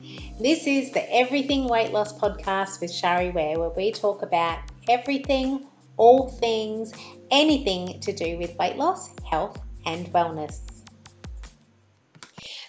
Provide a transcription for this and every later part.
This is the Everything Weight Loss podcast with Shari Ware, where we talk about everything, all things, anything to do with weight loss, health, and wellness.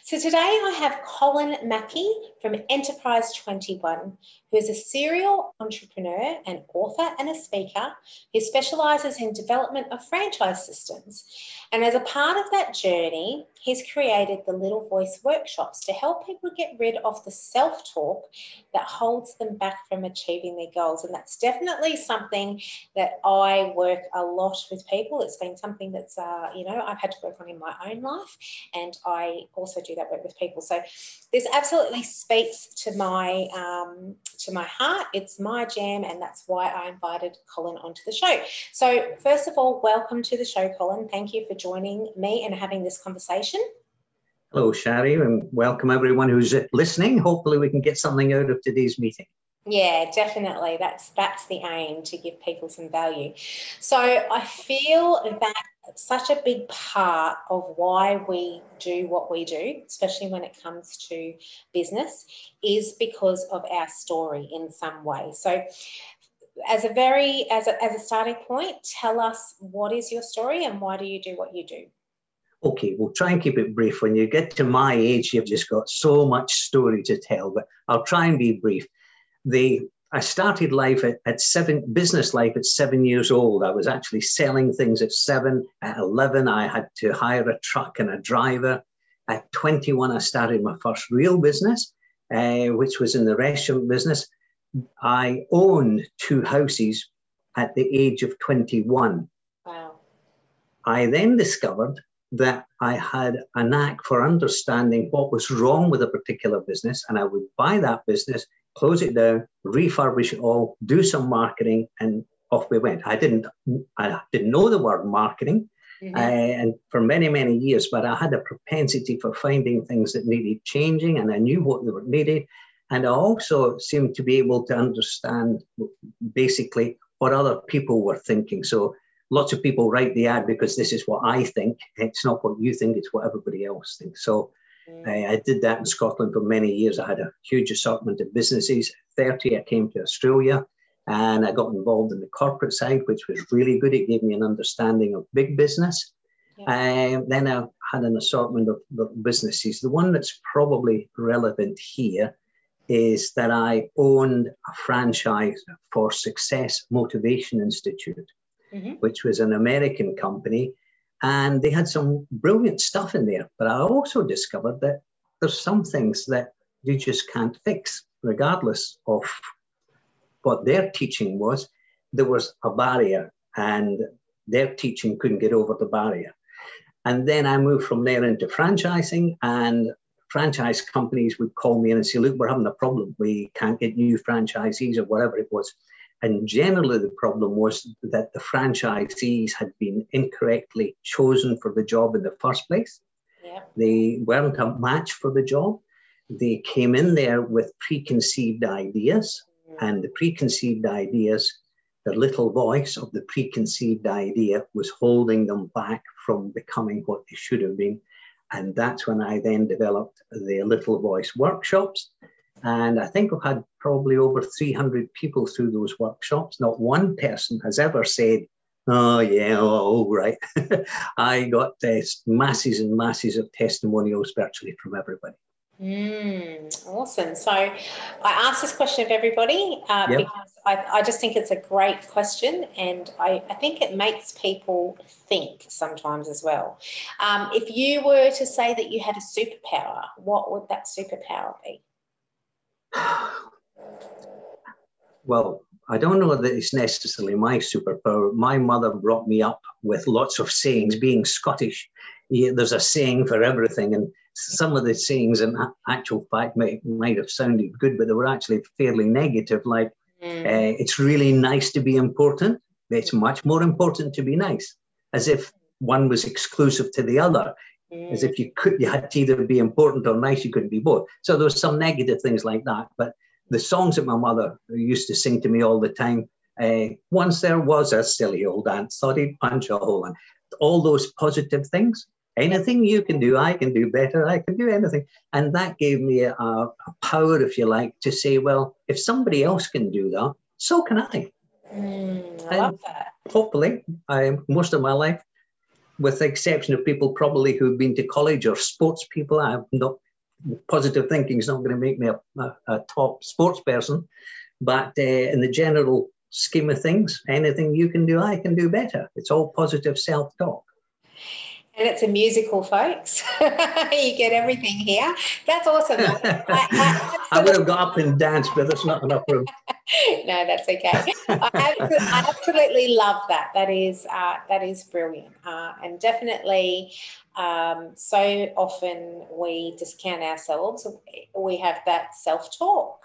So today I have Colin Mackie from Enterprise 21, who is a serial entrepreneur, an author, and a speaker who specializes in development of franchise systems. And as a part of that journey, he's created the Little Voice workshops to help people get rid of the self talk that holds them back from achieving their goals. And that's definitely something that I work a lot with people. It's been something that's, uh, you know, I've had to work on in my own life, and I also do that work with people. So this absolutely speaks to my um, to my heart. It's my jam, and that's why I invited Colin onto the show. So first of all, welcome to the show, Colin. Thank you for joining me and having this conversation. Hello, Shari, and welcome everyone who's listening. Hopefully, we can get something out of today's meeting. Yeah, definitely. That's that's the aim to give people some value. So I feel that such a big part of why we do what we do, especially when it comes to business, is because of our story in some way. So as a very as a, as a starting point, tell us what is your story and why do you do what you do? Okay, we'll try and keep it brief. When you get to my age, you've just got so much story to tell, but I'll try and be brief. The I started life at, at seven, business life at seven years old. I was actually selling things at seven. At 11, I had to hire a truck and a driver. At 21, I started my first real business, uh, which was in the restaurant business. I owned two houses at the age of 21. Wow. I then discovered that I had a knack for understanding what was wrong with a particular business, and I would buy that business close it down, refurbish it all, do some marketing, and off we went. I didn't, I didn't know the word marketing, mm-hmm. uh, and for many many years, but I had a propensity for finding things that needed changing, and I knew what they were needed, and I also seemed to be able to understand basically what other people were thinking. So lots of people write the ad because this is what I think. It's not what you think; it's what everybody else thinks. So I, I, did that in Scotland for many years. I had a huge assortment of businesses. 30, I came to Australia and I got involved in the corporate side, which was really good. It gave me an understanding of big business. Yeah. Um, then I had an assortment of, of businesses. The one that's probably relevant here is that I owned a franchise for Success Motivation Institute, mm-hmm. which was an American company and they had some brilliant stuff in there. But I also discovered that there's some things that you just can't fix, regardless of what their teaching was. There was a barrier, and their teaching couldn't get over the barrier. And then I moved from there into franchising, and franchise companies would call me in and say, Look, we're having a problem. We can't get new franchisees or whatever it was. And generally, the problem was that the franchisees had been incorrectly chosen for the job in the first place. Yeah. They weren't a match for the job. They came in there with preconceived ideas, mm-hmm. and the preconceived ideas, the little voice of the preconceived idea was holding them back from becoming what they should have been. And that's when I then developed the Little Voice workshops and I think we've had probably over 300 people through those workshops. Not one person has ever said, Oh, yeah, oh, right. I got uh, masses and masses of testimonials virtually from everybody. Mm, awesome. So I asked this question of everybody uh, yep. because I, I, just think it's a great question and I, I think it makes people think sometimes as well. Um, if you were to say that you had a superpower, what would that superpower be? Well, I don't know that it's necessarily my superpower. My mother brought me up with lots of sayings. Being Scottish, there's a saying for everything, and some of the sayings, in actual fact, might, might have sounded good, but they were actually fairly negative. Like, mm. uh, it's really nice to be important. It's much more important to be nice, as if one was exclusive to the other mm. as if you could you had to either be important or nice you couldn't be both so there was some negative things like that but the songs that my mother used to sing to me all the time uh, once there was a silly old aunt, thought he'd punch a hole in all those positive things Anything you can do, I can do better. I can do anything. And that gave me a, a power, if you like, to say, well, if somebody else can do that, so can I. Mm, I love that. Hopefully, I most of my life, with the exception of people probably who've been to college or sports people, I'm not positive thinking is not going to make me a, a, a top sports person. But uh, in the general scheme of things, anything you can do, I can do better. It's all positive self talk. And it's a musical, folks. you get everything here. That's awesome. I, I, I, would have got up and danced, but there's not enough room. no, that's okay. I, absolutely love that. That is uh, that is brilliant, uh, and definitely. Um, so often we discount ourselves. We have that self talk,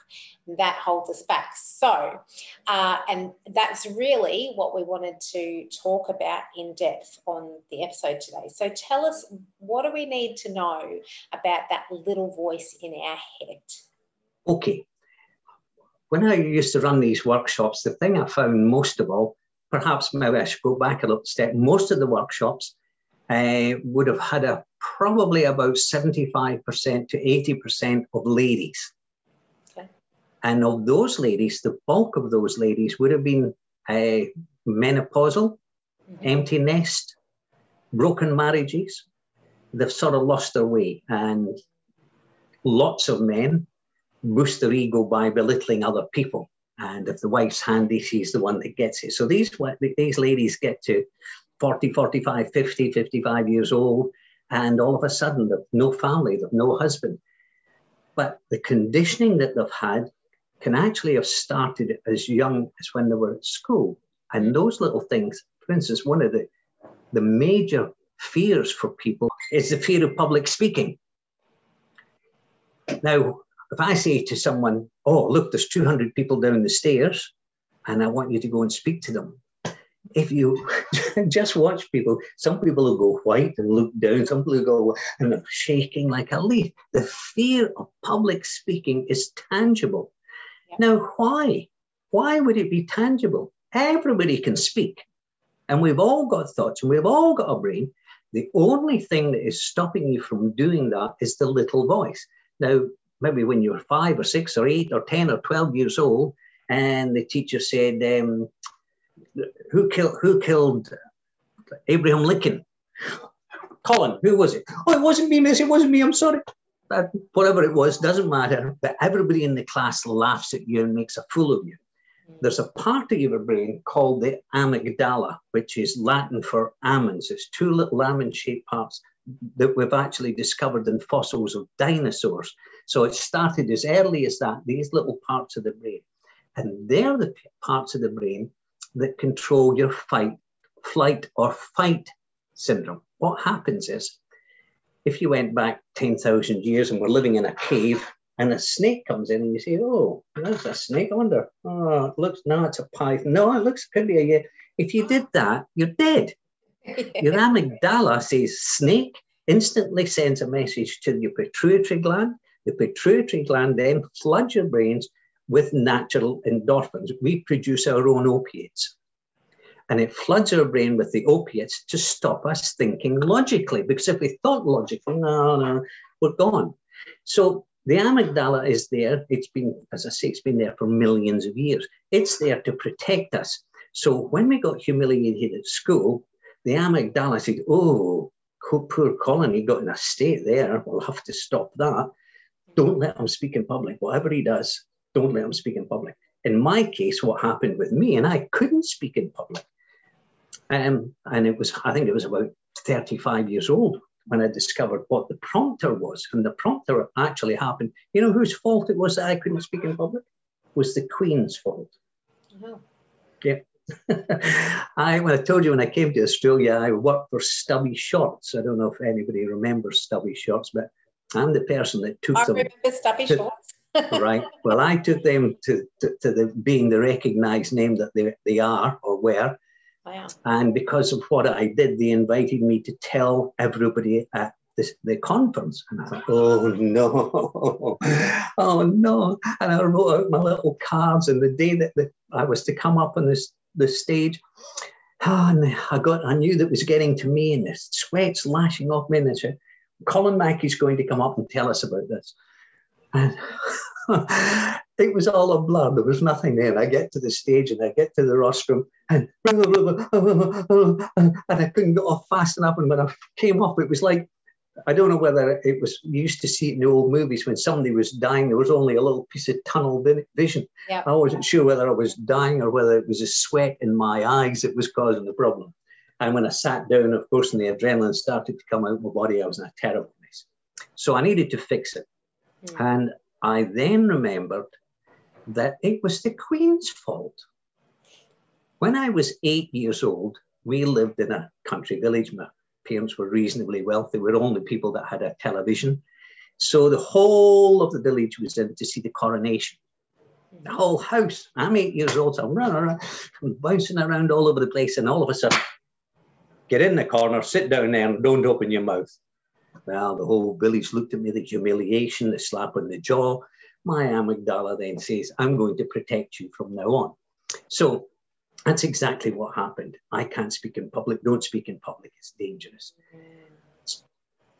that holds us back. So, uh, and that's really what we wanted to talk about in depth on the episode today. So, tell us what do we need to know about that little voice in our head? Okay. When I used to run these workshops, the thing I found most of all, perhaps maybe I should go back a little step, most of the workshops uh, would have had a probably about 75% to 80% of ladies and of those ladies, the bulk of those ladies would have been uh, menopausal, mm-hmm. empty nest, broken marriages. They've sort of lost their way. And lots of men boost their ego by belittling other people. And if the wife's handy, she's the one that gets it. So these, these ladies get to 40, 45, 50, 55 years old, and all of a sudden they've no family, they've no husband. But the conditioning that they've had can actually have started as young as when they were at school. And those little things, for instance, one of the, the major fears for people is the fear of public speaking. Now, if I say to someone, Oh, look, there's 200 people down the stairs, and I want you to go and speak to them. If you just watch people, some people will go white and look down, some people will go and they're shaking like a leaf. The fear of public speaking is tangible. Now, why? Why would it be tangible? Everybody can speak, and we've all got thoughts and we've all got a brain. The only thing that is stopping you from doing that is the little voice. Now, maybe when you're five or six or eight or 10 or 12 years old, and the teacher said, um, who, killed, who killed Abraham Lincoln? Colin, who was it? Oh, it wasn't me, miss. It wasn't me. I'm sorry whatever it was, doesn't matter. But everybody in the class laughs at you and makes a fool of you. There's a part of your brain called the amygdala, which is Latin for almonds. It's two little almond shaped parts that we've actually discovered in fossils of dinosaurs. So it started as early as that, these little parts of the brain. And they're the parts of the brain that control your fight, flight, or fight syndrome. What happens is if you went back 10,000 years and we're living in a cave and a snake comes in and you say, oh, there's a snake. I wonder, oh, it looks, no, it's a python. No, it looks, could be a, if you did that, you're dead. Your amygdala says snake, instantly sends a message to your pituitary gland. The pituitary gland then floods your brains with natural endorphins. We produce our own opiates and it floods our brain with the opiates to stop us thinking logically. Because if we thought logically, no, no, we're gone. So the amygdala is there. It's been, as I say, it's been there for millions of years. It's there to protect us. So when we got humiliated at school, the amygdala said, oh, poor Colin, he got in a state there. We'll have to stop that. Don't let him speak in public. Whatever he does, don't let him speak in public. In my case, what happened with me, and I couldn't speak in public. Um, and it was, I think it was about 35 years old when I discovered what the prompter was. And the prompter actually happened. You know whose fault it was that I couldn't speak in public? It was the Queen's fault. Oh. Yeah. I, when I told you when I came to Australia, I worked for Stubby Shorts. I don't know if anybody remembers Stubby Shorts, but I'm the person that took I them. I remember Stubby to, Shorts. right. Well, I took them to, to, to the, being the recognized name that they, they are or were. Wow. And because of what I did, they invited me to tell everybody at this, the conference. And I thought, oh no, oh no. And I wrote out my little cards. And the day that the, I was to come up on this, the stage, Oh, and I got, I knew that was getting to me, and the sweat's lashing off me. And I said, Colin Mackey's going to come up and tell us about this. And it was all a blur. There was nothing there. And I get to the stage and I get to the rostrum and, and I couldn't get off fast enough. And when I came off, it was like, I don't know whether it was, you used to see it in the old movies when somebody was dying, there was only a little piece of tunnel vision. Yep. I wasn't sure whether I was dying or whether it was a sweat in my eyes that was causing the problem. And when I sat down, of course, and the adrenaline started to come out of my body, I was in a terrible mess. So I needed to fix it. Mm. And I then remembered that it was the Queen's fault. When I was eight years old, we lived in a country village. My parents were reasonably wealthy. We were only people that had a television. So the whole of the village was in to see the coronation. The whole house. I'm eight years old, so I'm running around, I'm bouncing around all over the place, and all of a sudden, get in the corner, sit down there, and don't open your mouth. Well, the whole village looked at me, the humiliation, the slap on the jaw. My amygdala then says, I'm going to protect you from now on. So that's exactly what happened. I can't speak in public, don't speak in public, it's dangerous.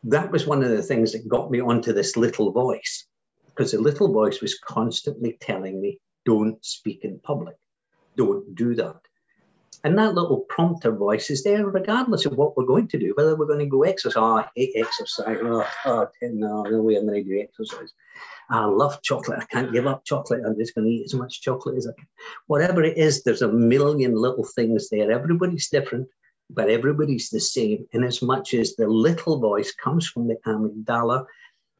That was one of the things that got me onto this little voice, because the little voice was constantly telling me, don't speak in public, don't do that. And that little prompter voice is there regardless of what we're going to do, whether we're going to go exercise. Oh, I hate exercise. Oh, oh no, no way I'm going to do exercise. I love chocolate. I can't give up chocolate. I'm just going to eat as much chocolate as I can. Whatever it is, there's a million little things there. Everybody's different, but everybody's the same in as much as the little voice comes from the amygdala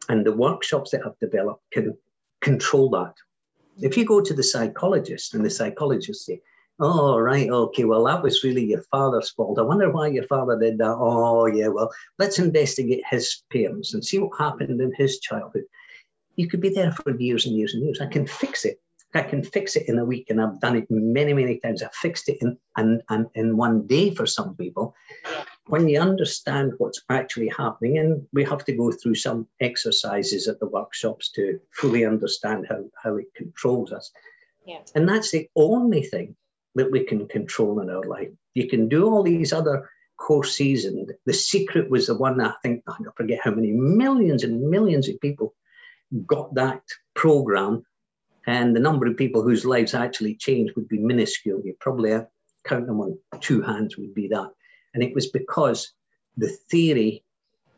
and the workshops that I've developed can control that. If you go to the psychologist and the psychologist say, Oh, right. Okay. Well, that was really your father's fault. I wonder why your father did that. Oh, yeah. Well, let's investigate his parents and see what happened in his childhood. You could be there for years and years and years. I can fix it. I can fix it in a week, and I've done it many, many times. I've fixed it in, in, in, in one day for some people. When you understand what's actually happening, and we have to go through some exercises at the workshops to fully understand how, how it controls us. Yeah. And that's the only thing that we can control in our life. You can do all these other courses, and the secret was the one I think I forget how many millions and millions of people got that program, and the number of people whose lives actually changed would be minuscule. You probably count them on two hands would be that, and it was because the theory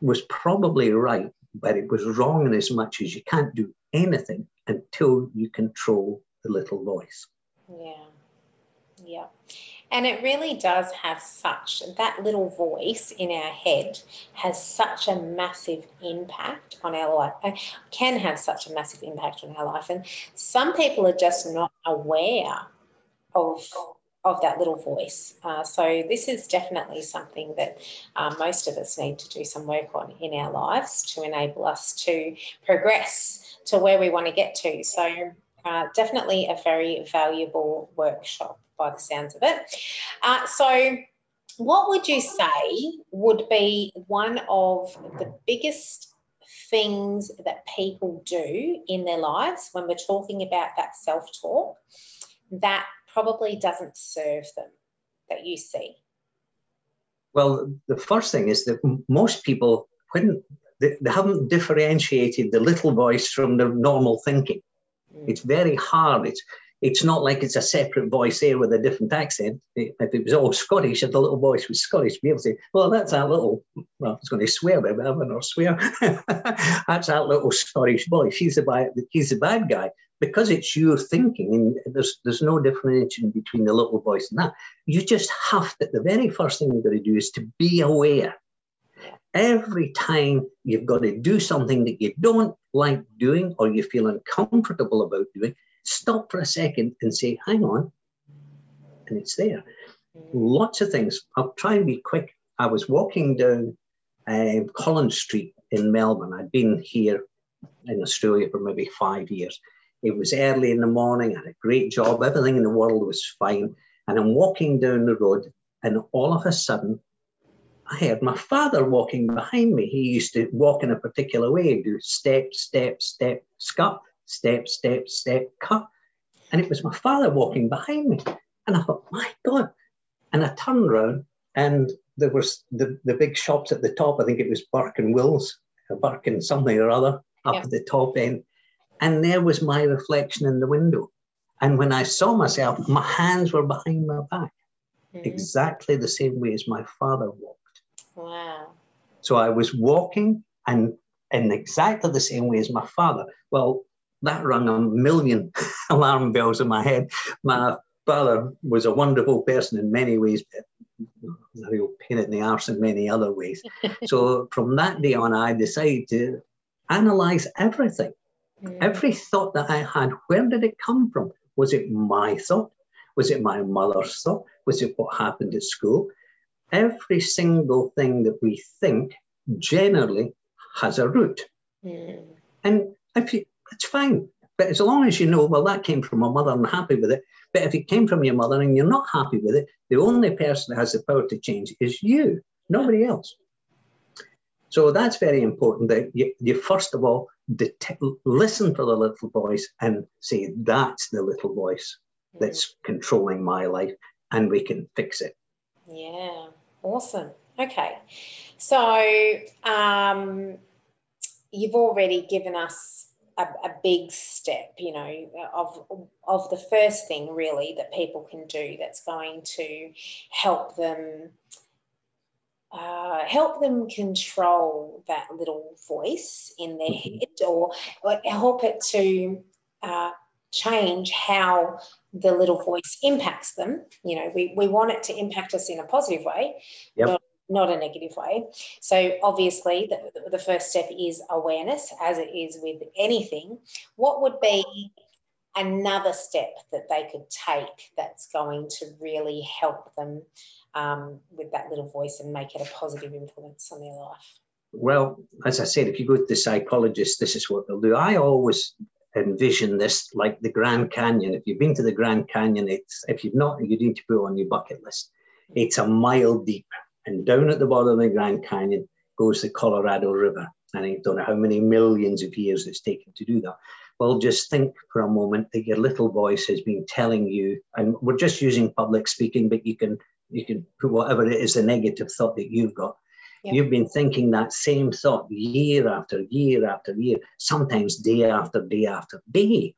was probably right, but it was wrong in as much as you can't do anything until you control the little voice. Yeah. Yeah. And it really does have such, that little voice in our head has such a massive impact on our life, can have such a massive impact on our life. And some people are just not aware of, of that little voice. Uh, so this is definitely something that uh, most of us need to do some work on in our lives to enable us to progress to where we want to get to. So uh, definitely a very valuable workshop by the sounds of it. Uh, so, what would you say would be one of the biggest things that people do in their lives when we're talking about that self talk that probably doesn't serve them that you see? Well, the first thing is that most people, when they, they haven't differentiated the little voice from the normal thinking, mm. it's very hard. It's it's not like it's a separate voice there with a different accent. If it was all Scottish, if the little voice was Scottish, be able to say, well, that's that little, well, I was going to swear, but I'm not swear. that's that little Scottish boy. He's the bad, he's the bad guy. Because it's your thinking, and there's there's no differentiation between the little voice and that. You just have to. The very first thing you've got to do is to be aware. Every time you've got to do something that you don't like doing or you feel uncomfortable about doing, stop for a second and say, hang on. And it's there. Lots of things. I'll try and be quick. I was walking down uh, Collins Street in Melbourne. I'd been here in Australia for maybe five years. It was early in the morning, I had a great job, everything in the world was fine. And I'm walking down the road, and all of a sudden, I heard my father walking behind me. He used to walk in a particular way, do step, step, step, scut, step, step, step, cut. And it was my father walking behind me. And I thought, my God. And I turned around and there was the, the big shops at the top. I think it was Burke and Wills, Burke and something or other up yeah. at the top end. And there was my reflection in the window. And when I saw myself, my hands were behind my back, mm-hmm. exactly the same way as my father walked. Wow. So I was walking and in exactly the same way as my father. Well, that rang a million alarm bells in my head. My father was a wonderful person in many ways, but a real pain in the arse in many other ways. so from that day on, I decided to analyze everything. Mm. Every thought that I had, where did it come from? Was it my thought? Was it my mother's thought? Was it what happened at school? Every single thing that we think generally has a root. Mm. And if you, it's fine. But as long as you know, well, that came from my mother, I'm happy with it. But if it came from your mother and you're not happy with it, the only person that has the power to change is you, nobody else. So that's very important that you, you first of all det- listen for the little voice and say, that's the little voice that's controlling my life, and we can fix it. Yeah, awesome. Okay. So um, you've already given us a, a, big step, you know, of of the first thing really that people can do that's going to help them uh, help them control that little voice in their mm-hmm. head, or, or help it to uh, change how the little voice impacts them. You know, we, we want it to impact us in a positive way, yep. not not a negative way. So, obviously, the, the first step is awareness, as it is with anything. What would be another step that they could take that's going to really help them um, with that little voice and make it a positive influence on their life? Well, as I said, if you go to the psychologist, this is what they'll do. I always envision this like the Grand Canyon. If you've been to the Grand Canyon, it's if you've not, you need to put on your bucket list. It's a mile deep and down at the bottom of the Grand Canyon goes the Colorado River. And I don't know how many millions of years it's taken to do that. Well, just think for a moment that your little voice has been telling you, and we're just using public speaking, but you can you can put whatever it is, the negative thought that you've got. Yeah. You've been thinking that same thought year after year after year, sometimes day after day after day.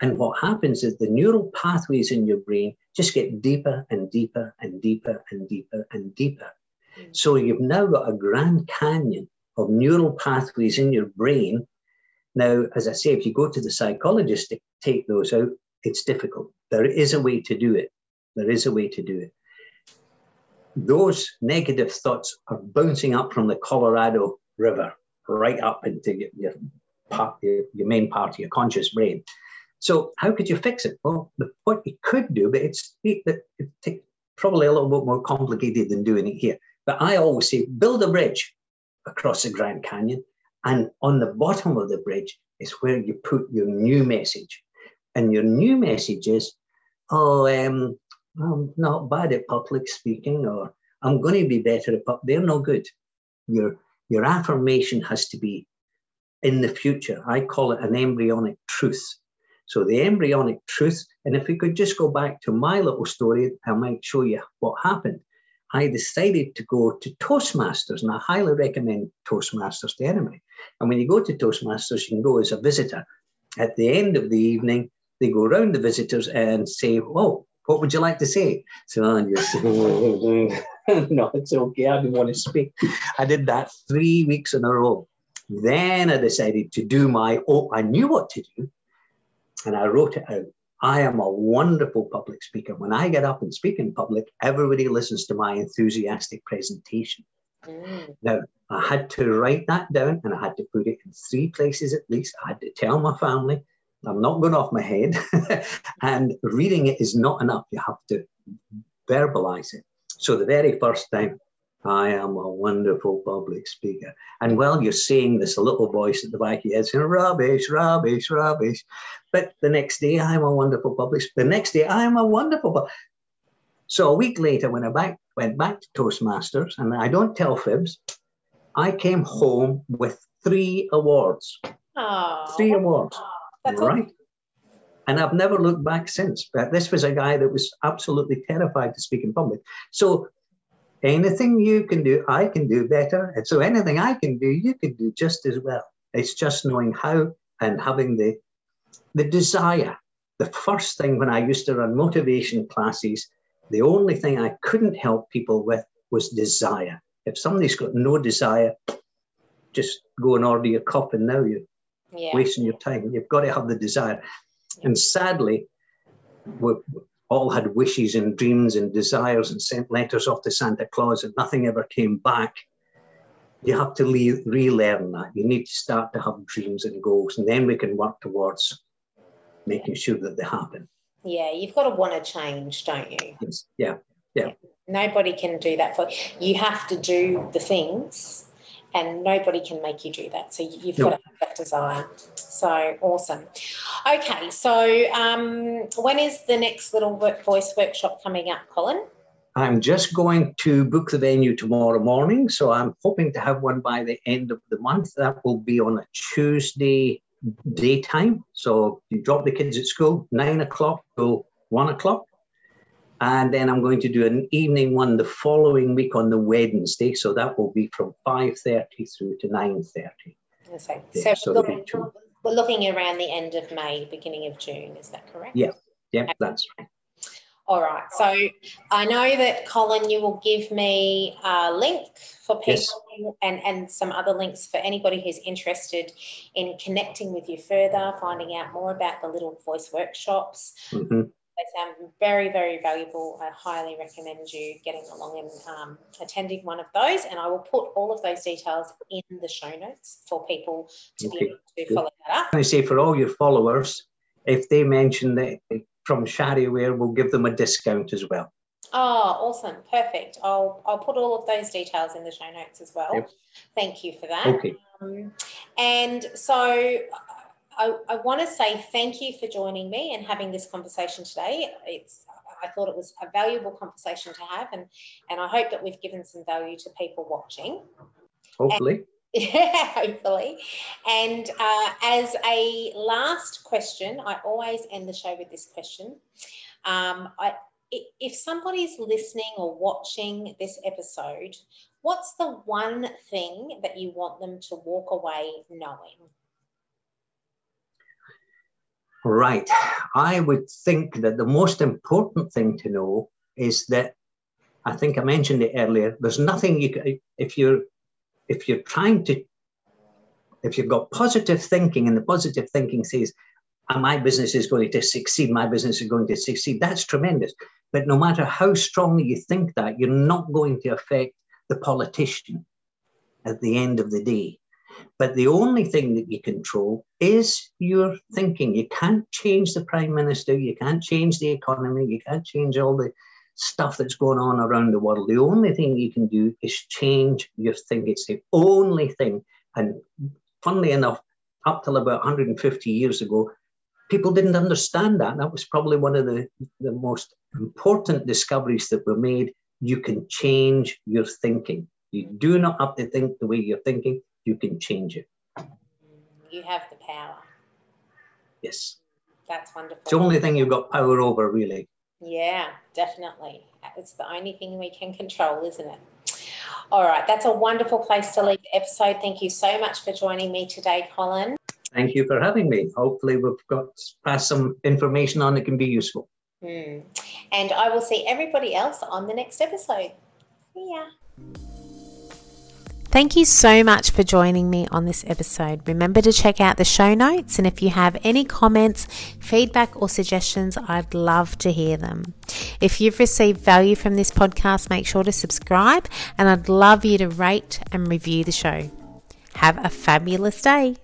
And what happens is the neural pathways in your brain just get deeper and deeper and deeper and deeper and deeper. Mm. So you've now got a grand canyon of neural pathways in your brain. Now, as I say, if you go to the psychologist to take those out, it's difficult. There is a way to do it. There is a way to do it. Those negative thoughts are bouncing up from the Colorado River right up into your, part, your, main part of your conscious brain. So, how could you fix it? Well, what you could do, but it's it, it, probably a little bit more complicated than doing it here. But I always say, build a bridge across the Grand Canyon. And on the bottom of the bridge is where you put your new message. And your new message is, oh, um, I'm not bad at public speaking, or I'm going to be better at public. They're no good. Your, your affirmation has to be in the future. I call it an embryonic truth. So the embryonic truth, and if we could just go back to my little story, I might show you what happened. I decided to go to Toastmasters, and I highly recommend Toastmasters to anybody. And when you go to Toastmasters, you can go as a visitor. At the end of the evening, they go around the visitors and say, Oh, what would you like to say? So I just, no, it's okay. I didn't want to speak. I did that three weeks in a row. Then I decided to do my, oh, I knew what to do. And I wrote it out. I am a wonderful public speaker. When I get up and speak in public, everybody listens to my enthusiastic presentation. Mm. Now, I had to write that down and I had to put it in three places at least. I had to tell my family, I'm not going off my head. and reading it is not enough. You have to verbalize it. So the very first time I am a wonderful public speaker. And while you're saying this, a little voice at the back of your head saying, rubbish, rubbish, rubbish. But the next day, I'm a wonderful public The next day, I am a wonderful. So a week later, when I back, went back to Toastmasters, and I don't tell fibs, I came home with three awards. Aww. Three awards. That's right. And I've never looked back since. But this was a guy that was absolutely terrified to speak in public. So anything you can do, I can do better. And so anything I can do, you can do just as well. It's just knowing how and having the the desire. The first thing when I used to run motivation classes, the only thing I couldn't help people with was desire. If somebody's got no desire, just go and order your cup and now you're yeah. wasting your time. You've got to have the desire. And sadly, all had wishes and dreams and desires and sent letters off to Santa Claus and nothing ever came back. You have to le- relearn that. You need to start to have dreams and goals, and then we can work towards making sure that they happen. Yeah, you've got to want to change, don't you? Yes. Yeah. Yeah. yeah. Nobody can do that for you. You have to do the things and nobody can make you do that. So you've got to have that desire. So awesome. Okay, so um, when is the next little work voice workshop coming up, Colin? I'm just going to book the venue tomorrow morning, so I'm hoping to have one by the end of the month. That will be on a Tuesday daytime. So you drop the kids at school, nine o'clock till one o'clock. And then I'm going to do an evening one the following week on the Wednesday. So that will be from 5.30 through to 9.30. Okay. So, we're, looking, we're looking around the end of May, beginning of June. Is that correct? Yeah. Yeah, okay. that's right. All right. So I know that Colin, you will give me a link for people yes. and, and some other links for anybody who's interested in connecting with you further, finding out more about the little voice workshops. Mm-hmm. They sound very, very valuable. I highly recommend you getting along and um, attending one of those. And I will put all of those details in the show notes for people to okay. be able to follow that up. I say for all your followers, if they mention that from Shari Ware, we'll give them a discount as well. Oh, awesome. Perfect. I'll, I'll put all of those details in the show notes as well. Yep. Thank you for that. Okay. Um, and so I, I want to say thank you for joining me and having this conversation today. It's I thought it was a valuable conversation to have, and and I hope that we've given some value to people watching. Hopefully. And, yeah, hopefully. And uh, as a last question, I always end the show with this question. Um, I, if somebody's listening or watching this episode, what's the one thing that you want them to walk away knowing? Right. I would think that the most important thing to know is that I think I mentioned it earlier. There's nothing you can, if you're if you're trying to if you've got positive thinking and the positive thinking says uh, my business is going to succeed, my business is going to succeed, that's tremendous. But no matter how strongly you think that, you're not going to affect the politician at the end of the day. But the only thing that you control is your thinking. You can't change the prime minister, you can't change the economy, you can't change all the stuff that's going on around the world. The only thing you can do is change your thinking. It's the only thing. And funnily enough, up till about 150 years ago, people didn't understand that. That was probably one of the, the most important discoveries that were made. You can change your thinking. You do not have to think the way you're thinking you can change it. You have the power. Yes. That's wonderful. It's the only thing you've got power over, really. Yeah, definitely. It's the only thing we can control, isn't it? All right, that's a wonderful place to leave the episode. Thank you so much for joining me today, Colin. Thank you for having me. Hopefully, we've got passed some information on that can be useful. Mm. And I will see everybody else on the next episode. See ya. Thank you so much for joining me on this episode. Remember to check out the show notes, and if you have any comments, feedback, or suggestions, I'd love to hear them. If you've received value from this podcast, make sure to subscribe, and I'd love you to rate and review the show. Have a fabulous day.